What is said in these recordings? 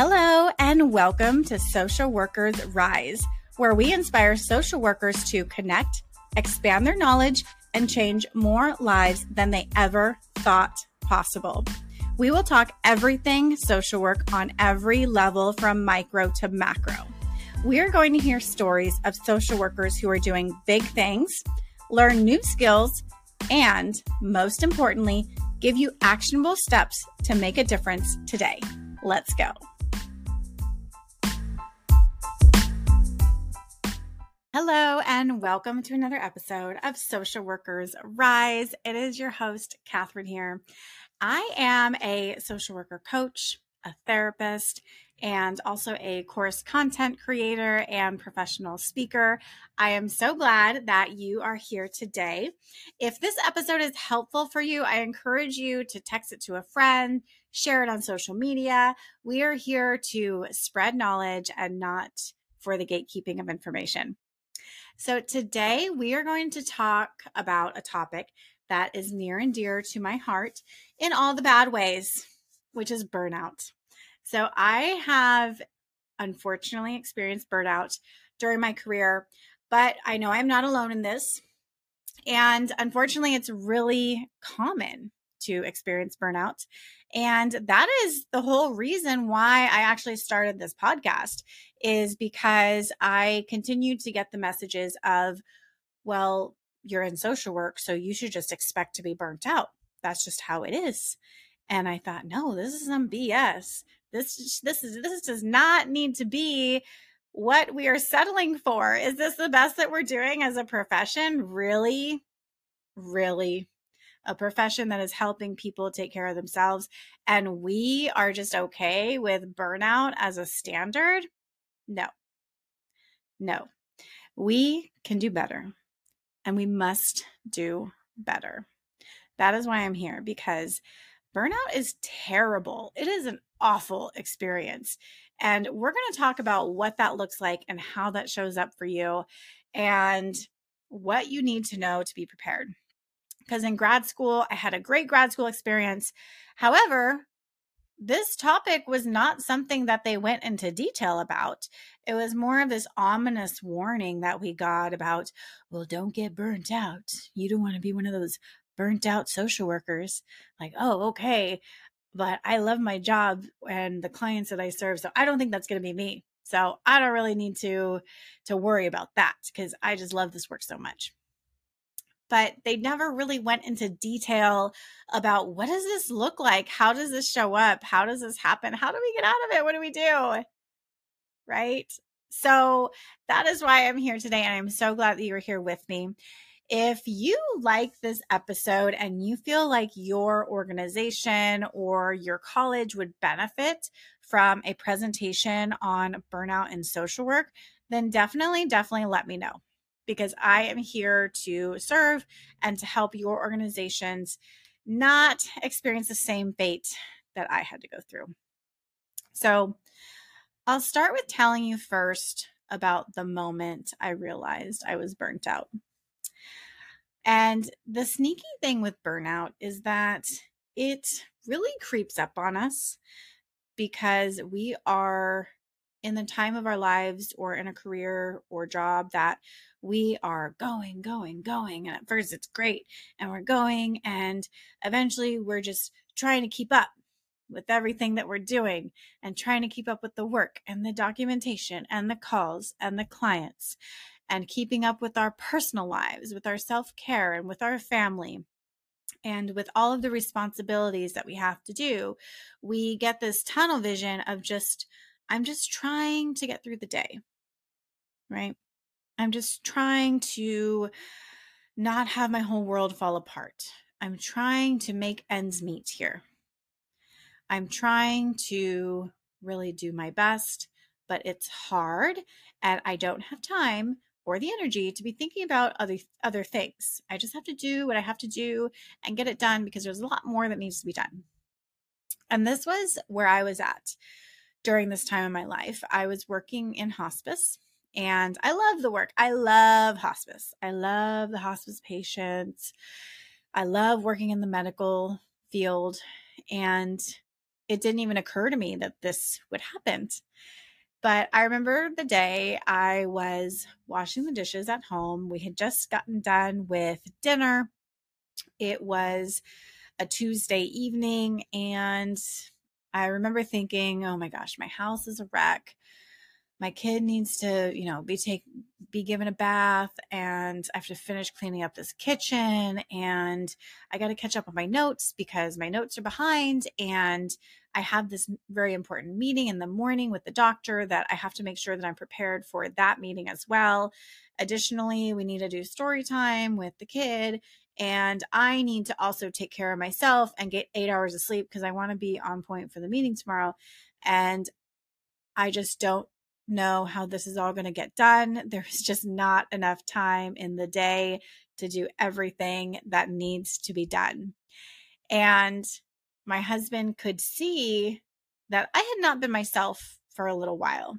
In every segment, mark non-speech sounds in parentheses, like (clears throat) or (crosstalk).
Hello, and welcome to Social Workers Rise, where we inspire social workers to connect, expand their knowledge, and change more lives than they ever thought possible. We will talk everything social work on every level from micro to macro. We are going to hear stories of social workers who are doing big things, learn new skills, and most importantly, give you actionable steps to make a difference today. Let's go. Hello, and welcome to another episode of Social Workers Rise. It is your host, Catherine here. I am a social worker coach, a therapist, and also a course content creator and professional speaker. I am so glad that you are here today. If this episode is helpful for you, I encourage you to text it to a friend, share it on social media. We are here to spread knowledge and not for the gatekeeping of information. So, today we are going to talk about a topic that is near and dear to my heart in all the bad ways, which is burnout. So, I have unfortunately experienced burnout during my career, but I know I'm not alone in this. And unfortunately, it's really common to experience burnout. And that is the whole reason why I actually started this podcast is because I continued to get the messages of, well, you're in social work, so you should just expect to be burnt out. That's just how it is. And I thought, no, this is some BS. This this is this does not need to be what we are settling for. Is this the best that we're doing as a profession? Really? Really? A profession that is helping people take care of themselves and we are just okay with burnout as a standard? No. No. We can do better and we must do better. That is why i'm here because burnout is terrible. It is an awful experience and we're going to talk about what that looks like and how that shows up for you and what you need to know to be prepared because in grad school, I had a great grad school experience. However, this topic was not something that they went into detail about. It was more of this ominous warning that we got about, well, don't get burnt out. You don't want to be one of those burnt out social workers. Like, oh, okay. But I love my job and the clients that I serve. So I don't think that's going to be me. So I don't really need to to worry about that because I just love this work so much but they never really went into detail about what does this look like? How does this show up? How does this happen? How do we get out of it? What do we do? Right? So that is why I'm here today. And I'm so glad that you're here with me. If you like this episode and you feel like your organization or your college would benefit from a presentation on burnout and social work, then definitely, definitely let me know because I am here to serve and to help your organizations not experience the same fate that I had to go through. So, I'll start with telling you first about the moment I realized I was burnt out. And the sneaky thing with burnout is that it really creeps up on us because we are in the time of our lives or in a career or job that we are going, going, going. And at first it's great and we're going. And eventually we're just trying to keep up with everything that we're doing and trying to keep up with the work and the documentation and the calls and the clients and keeping up with our personal lives, with our self care and with our family. And with all of the responsibilities that we have to do, we get this tunnel vision of just, I'm just trying to get through the day, right? I'm just trying to not have my whole world fall apart. I'm trying to make ends meet here. I'm trying to really do my best, but it's hard and I don't have time or the energy to be thinking about other other things. I just have to do what I have to do and get it done because there's a lot more that needs to be done. And this was where I was at during this time in my life. I was working in hospice and I love the work. I love hospice. I love the hospice patients. I love working in the medical field. And it didn't even occur to me that this would happen. But I remember the day I was washing the dishes at home. We had just gotten done with dinner. It was a Tuesday evening, and I remember thinking, oh my gosh, my house is a wreck my kid needs to, you know, be take be given a bath and I have to finish cleaning up this kitchen and I got to catch up on my notes because my notes are behind and I have this very important meeting in the morning with the doctor that I have to make sure that I'm prepared for that meeting as well. Additionally, we need to do story time with the kid and I need to also take care of myself and get 8 hours of sleep because I want to be on point for the meeting tomorrow and I just don't know how this is all going to get done. (laughs) There's just not enough time in the day to do everything that needs to be done. And my husband could see that I had not been myself for a little while.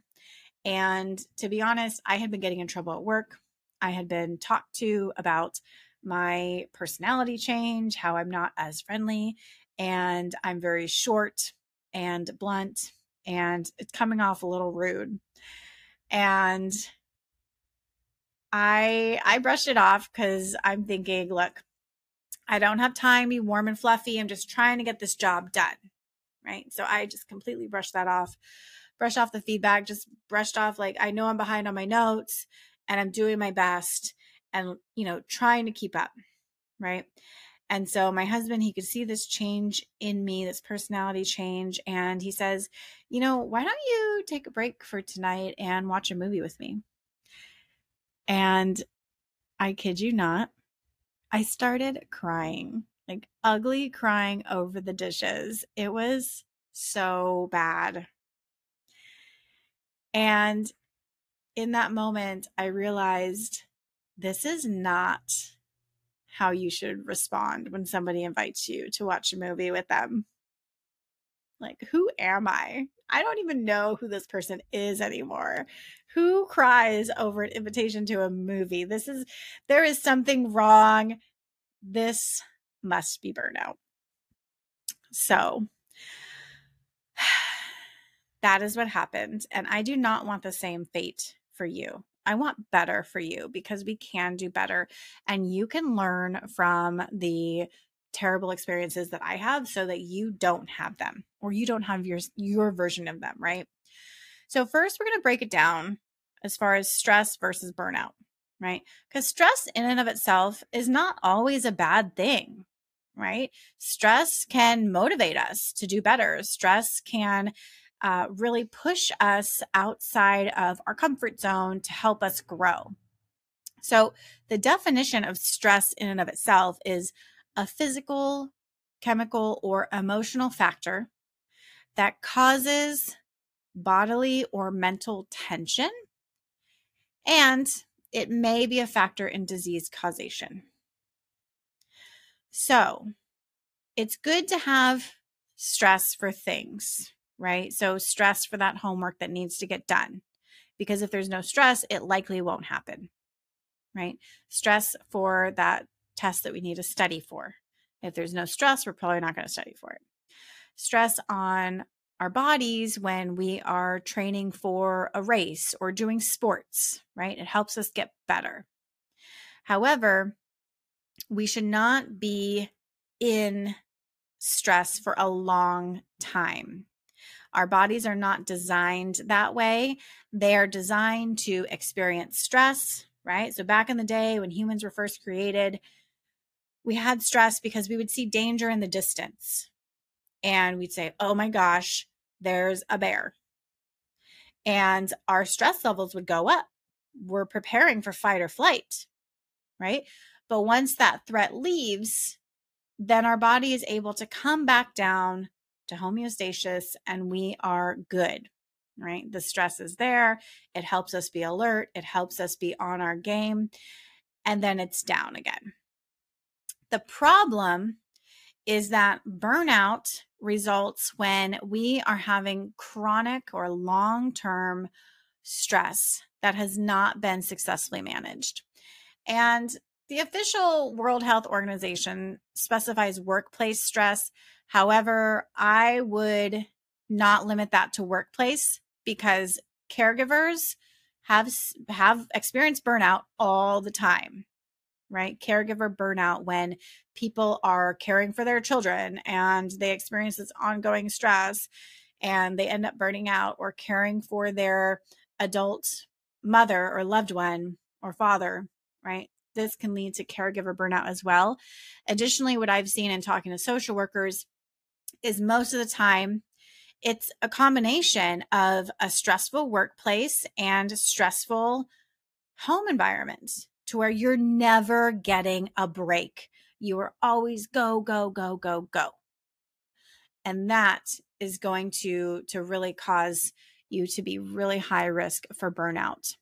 And to be honest, I had been getting in trouble at work. I had been talked to about my personality change, how I'm not as friendly, and I'm very short and blunt, and it's coming off a little rude and I I brushed it off because I'm thinking, look, I don't have time to be warm and fluffy. I'm just trying to get this job done. Right. So I just completely brushed that off, brushed off the feedback, just brushed off like I know I'm behind on my notes and I'm doing my best and you know, trying to keep up. Right. And so my husband, he could see this change in me, this personality change. And he says, You know, why don't you take a break for tonight and watch a movie with me? And I kid you not, I started crying, like ugly crying over the dishes. It was so bad. And in that moment, I realized this is not how you should respond when somebody invites you to watch a movie with them. Like, who am I? I don't even know who this person is anymore. Who cries over an invitation to a movie? This is, there is something wrong. This must be burnout. So, (sighs) that is what happened. And I do not want the same fate for you. I want better for you because we can do better. And you can learn from the terrible experiences that I have so that you don't have them or you don't have your your version of them, right? So first we're going to break it down as far as stress versus burnout, right? Cuz stress in and of itself is not always a bad thing, right? Stress can motivate us to do better. Stress can uh, really push us outside of our comfort zone to help us grow. So, the definition of stress in and of itself is a physical, chemical, or emotional factor that causes bodily or mental tension, and it may be a factor in disease causation. So, it's good to have stress for things, right? So, stress for that homework that needs to get done. Because if there's no stress, it likely won't happen, right? Stress for that test that we need to study for. If there's no stress, we're probably not going to study for it. Stress on our bodies when we are training for a race or doing sports, right? It helps us get better. However, we should not be in stress for a long time. Our bodies are not designed that way. They are designed to experience stress, right? So, back in the day when humans were first created, we had stress because we would see danger in the distance. And we'd say, oh my gosh, there's a bear. And our stress levels would go up. We're preparing for fight or flight, right? But once that threat leaves, then our body is able to come back down to homeostasis and we are good, right? The stress is there. It helps us be alert. It helps us be on our game. And then it's down again. The problem is that burnout results when we are having chronic or long term stress that has not been successfully managed. And The official World Health Organization specifies workplace stress. However, I would not limit that to workplace because caregivers have have experienced burnout all the time right? Caregiver burnout when people are caring for their children and they experience this ongoing stress and they end up burning out or caring for their adult mother or loved one or father right? This can lead to caregiver burnout as well. Additionally what i've seen in talking to social workers is most of the time it's a combination of a stressful workplace and stressful home environment to where you're never getting a break. You are always go, go, go, go, go. And that is going to, to really cause you to be really high risk for burnout.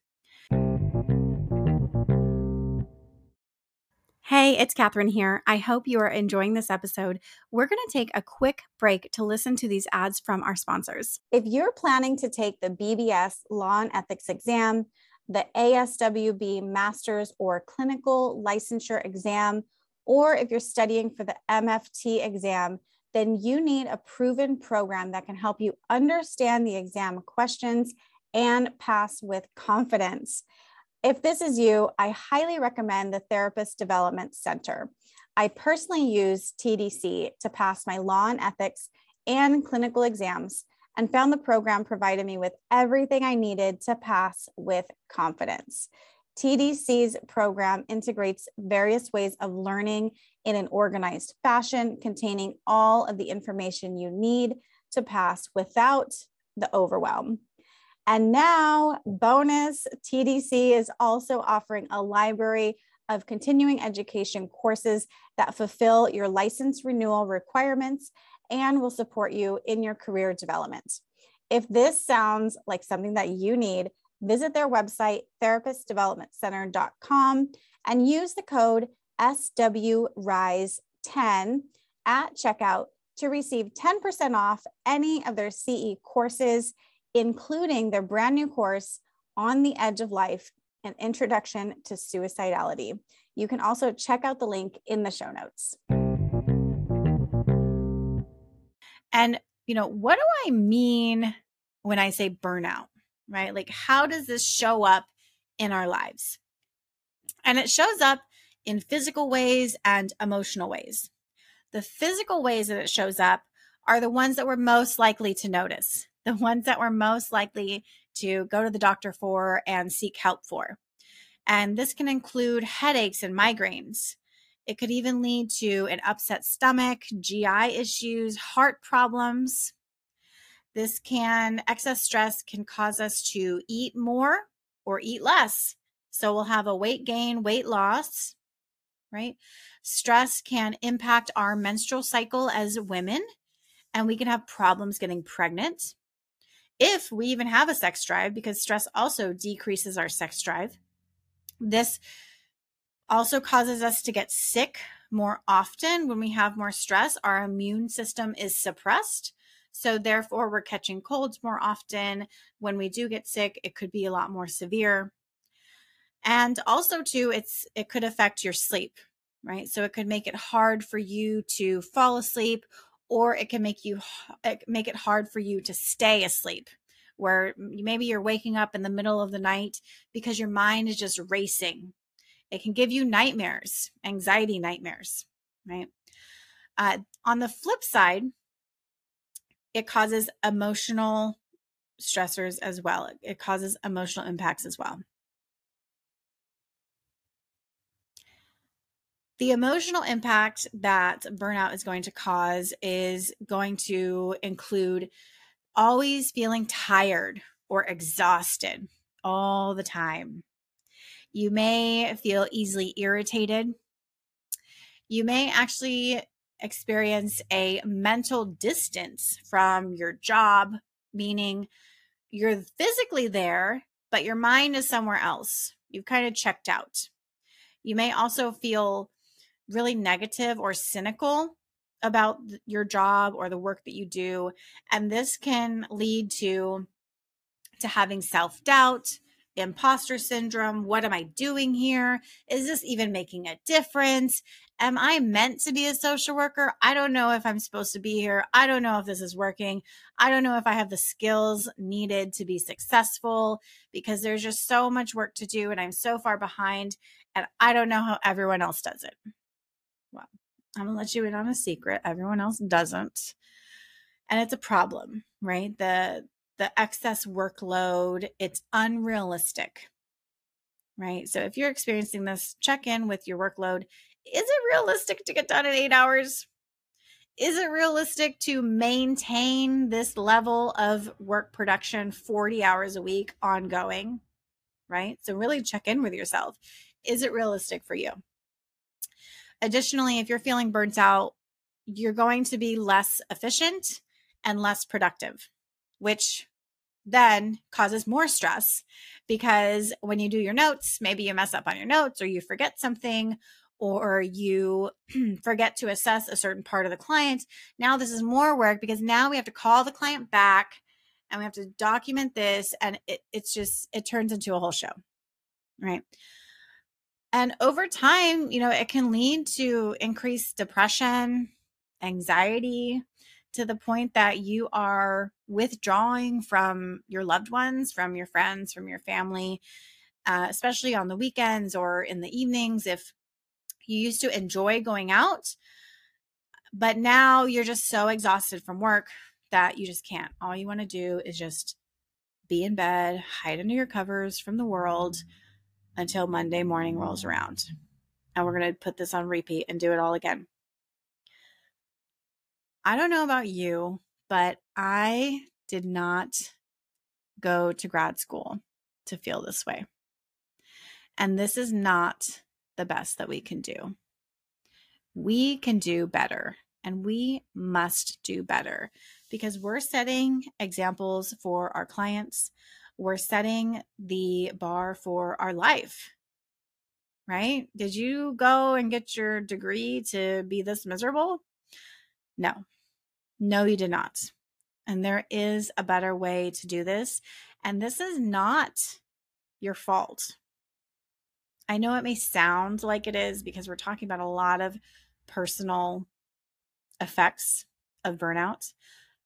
Hey, it's Catherine here. I hope you are enjoying this episode. We're going to take a quick break to listen to these ads from our sponsors. If you're planning to take the BBS Law and Ethics exam, the ASWB Master's or Clinical Licensure exam, or if you're studying for the MFT exam, then you need a proven program that can help you understand the exam questions and pass with confidence. If this is you, I highly recommend the Therapist Development Center. I personally use TDC to pass my law and ethics and clinical exams and found the program provided me with everything I needed to pass with confidence. TDC's program integrates various ways of learning in an organized fashion, containing all of the information you need to pass without the overwhelm. And now, bonus TDC is also offering a library of continuing education courses that fulfill your license renewal requirements and will support you in your career development. If this sounds like something that you need, visit their website, therapistdevelopmentcenter.com, and use the code SWRISE10 at checkout to receive 10% off any of their CE courses including their brand new course, On the Edge of Life An Introduction to Suicidality. You can also check out the link in the show notes. And, you know, what do I mean when I say burnout, right? Like, how does this show up in our lives? And it shows up in physical ways and emotional ways. The physical ways that it shows up are the ones that we're most likely to notice the ones that we're most likely to go to the doctor for and seek help for. And this can include headaches and migraines. It could even lead to an upset stomach, GI issues, heart problems. This can, excess stress can cause us to eat more or eat less. So we'll have a weight gain, weight loss, right? Stress can impact our menstrual cycle as women, and we can have problems getting pregnant if we even have a sex drive, because stress also decreases our sex drive. This also causes us to get sick more often when we have more stress. Our immune system is suppressed. So, therefore, we're catching colds more often. When we do get sick, it could be a lot more severe. And also, too, it's it could affect your sleep, right? So, it could make it hard for you to fall asleep or it can make you make it hard for you to stay asleep where maybe you're waking up in the middle of the night because your mind is just racing. It can give you nightmares anxiety nightmares right? Uh, on the flip side it causes emotional stressors as well. It causes emotional impacts as well The emotional impact that burnout is going to cause is going to include always feeling tired or exhausted all the time. You may feel easily irritated. You may actually experience a mental distance from your job, meaning you're physically there, but your mind is somewhere else. You've kind of checked out. You may also feel really negative or cynical about your job or the work that you do and this can lead to to having self-doubt imposter syndrome. What am I doing here? Is this even making a difference? Am I meant to be a social worker? I don't know if I'm supposed to be here. I don't know if this is working. I don't know if I have the skills needed to be successful because there's just so much work to do and I'm so far behind and I don't know how everyone else does it. Well, I'm going to let you in on a secret. Everyone else doesn't. And it's a problem, right? The the excess workload, it's unrealistic. Right? So if you're experiencing this, check in with your workload. Is it realistic to get done in 8 hours? Is it realistic to maintain this level of work production 40 hours a week ongoing? Right? So really check in with yourself. Is it realistic for you? Additionally, if you're feeling burnt out, you're going to be less efficient and less productive, which then causes more stress because when you do your notes, maybe you mess up on your notes or you forget something or you (clears throat) forget to assess a certain part of the client. Now, this is more work because now we have to call the client back and we have to document this. And it, it's just, it turns into a whole show. Right. And over time, you know, it can lead to increased depression, anxiety, to the point that you are withdrawing from your loved ones, from your friends, from your family, uh, especially on the weekends or in the evenings. If you used to enjoy going out, but now you're just so exhausted from work that you just can't. All you want to do is just be in bed, hide under your covers from the world until Monday morning rolls mm. around. And we're going to put this on repeat and do it all again. I don't know about you, but I did not go to grad school to feel this way. And this is not the best that we can do. We can do better and we must do better because we're setting examples for our clients. We're setting the bar for our life, right? Did you go and get your degree to be this miserable? No, no, you did not. And there is a better way to do this. And this is not your fault. I know it may sound like it is because we're talking about a lot of personal effects of burnout,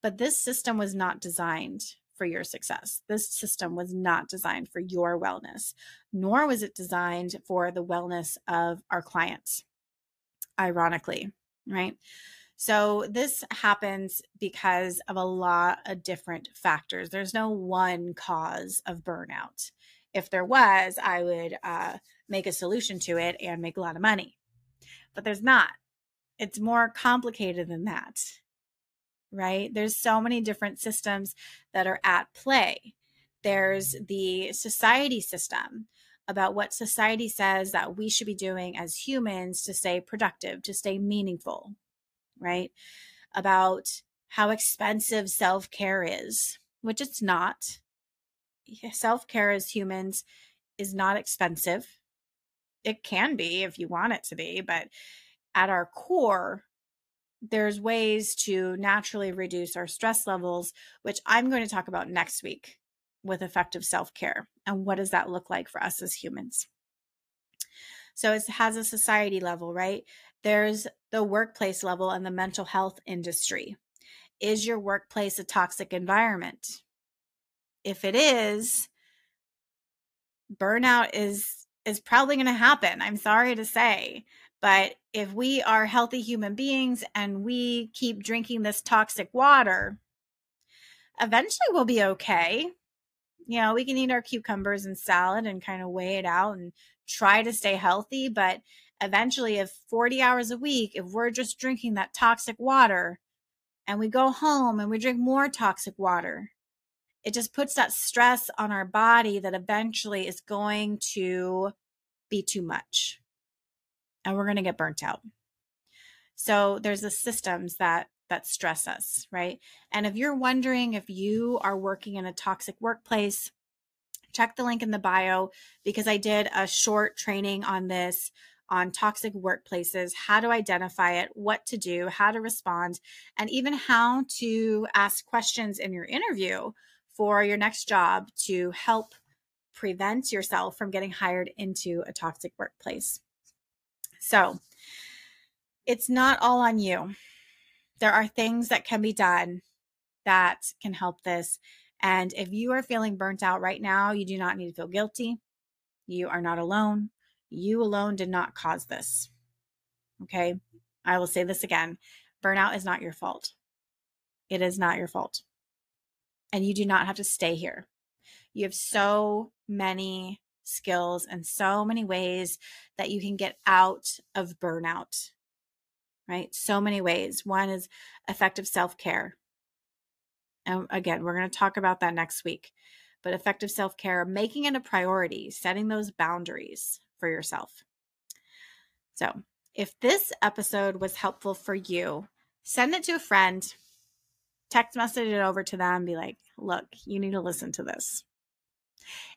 but this system was not designed for your success. This system was not designed for your wellness, nor was it designed for the wellness of our clients, ironically, right? So this happens because of a lot of different factors. There's no one cause of burnout. If there was, I would uh, make a solution to it and make a lot of money. But there's not. It's more complicated than that, right? There's so many different systems that are at play. There's the society system about what society says that we should be doing as humans to stay productive, to stay meaningful, right? About how expensive self care is, which it's not. Self care as humans is not expensive. It can be if you want it to be, but at our core, there's ways to naturally reduce our stress levels, which I'm going to talk about next week with effective self care. And what does that look like for us as humans? So it has a society level, right? There's the workplace level and the mental health industry. Is your workplace a toxic environment? If it is, burnout is is probably going to happen. I'm sorry to say, but if we are healthy human beings and we keep drinking this toxic water, eventually we'll be okay. You know, we can eat our cucumbers and salad and kind of weigh it out and try to stay healthy, but eventually if 40 hours a week if we're just drinking that toxic water and we go home and we drink more toxic water it just puts that stress on our body that eventually is going to be too much and we're going to get burnt out so there's the systems that that stress us right and if you're wondering if you are working in a toxic workplace check the link in the bio because i did a short training on this on toxic workplaces, how to identify it, what to do, how to respond, and even how to ask questions in your interview for your next job to help prevent yourself from getting hired into a toxic workplace. So, it's not all on you. There are things that can be done that can help this. And if you are feeling burnt out right now, you do not need to feel guilty. You are not alone. You alone did not cause this. Okay. I will say this again burnout is not your fault. It is not your fault. And you do not have to stay here. You have so many skills and so many ways that you can get out of burnout, right? So many ways. One is effective self care. And again, we're going to talk about that next week. But effective self care, making it a priority, setting those boundaries for yourself. So, if this episode was helpful for you, send it to a friend, text message it over to them, be like, look, you need to listen to this.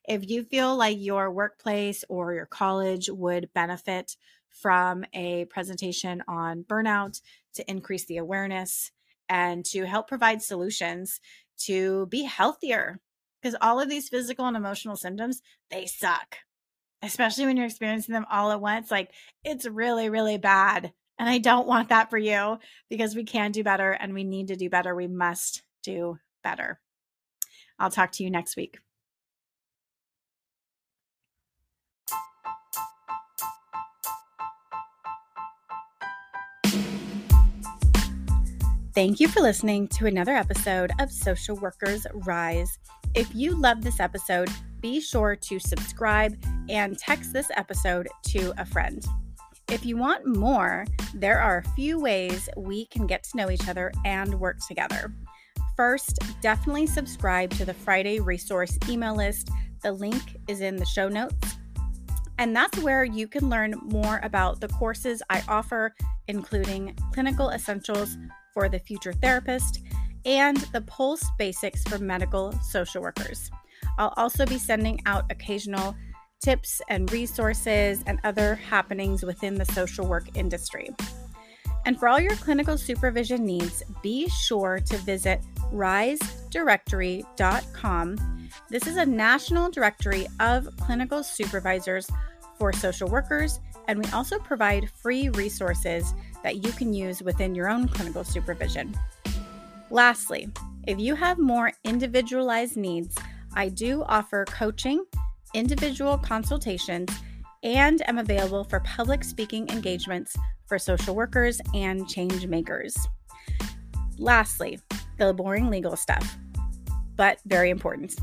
If you feel like your workplace or your college would benefit from a presentation on burnout to increase the awareness and to help provide solutions to be healthier, because all of these physical and emotional symptoms, they suck. Especially when you're experiencing them all at once, like it's really, really bad. And I don't want that for you because we can do better and we need to do better. We must do better. I'll talk to you next week. Thank you for listening to another episode of Social Workers Rise. If you love this episode, be sure to subscribe and text this episode to a friend. If you want more, there are a few ways we can get to know each other and work together. First, definitely subscribe to the Friday resource email list. The link is in the show notes. And that's where you can learn more about the courses I offer, including Clinical Essentials for the Future Therapist and the Pulse Basics for Medical Social Workers. I'll also be sending out occasional tips and resources and other happenings within the social work industry. And for all your clinical supervision needs, be sure to visit risedirectory.com. This is a national directory of clinical supervisors for social workers, and we also provide free resources that you can use within your own clinical supervision. Lastly, if you have more individualized needs, I do offer coaching, individual consultations, and am available for public speaking engagements for social workers and change makers. Lastly, the boring legal stuff, but very important.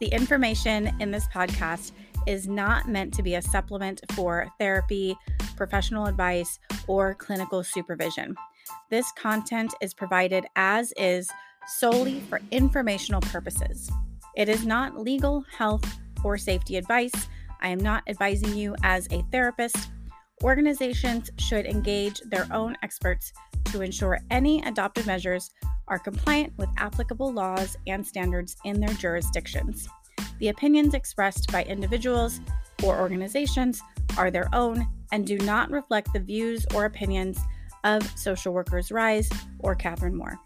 The information in this podcast is not meant to be a supplement for therapy, professional advice, or clinical supervision. This content is provided as is solely for informational purposes. It is not legal, health, or safety advice. I am not advising you as a therapist. Organizations should engage their own experts to ensure any adopted measures are compliant with applicable laws and standards in their jurisdictions. The opinions expressed by individuals or organizations are their own and do not reflect the views or opinions of Social Workers Rise or Catherine Moore.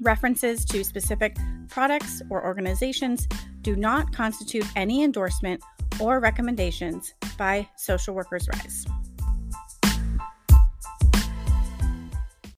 References to specific products or organizations do not constitute any endorsement or recommendations by Social Workers Rise.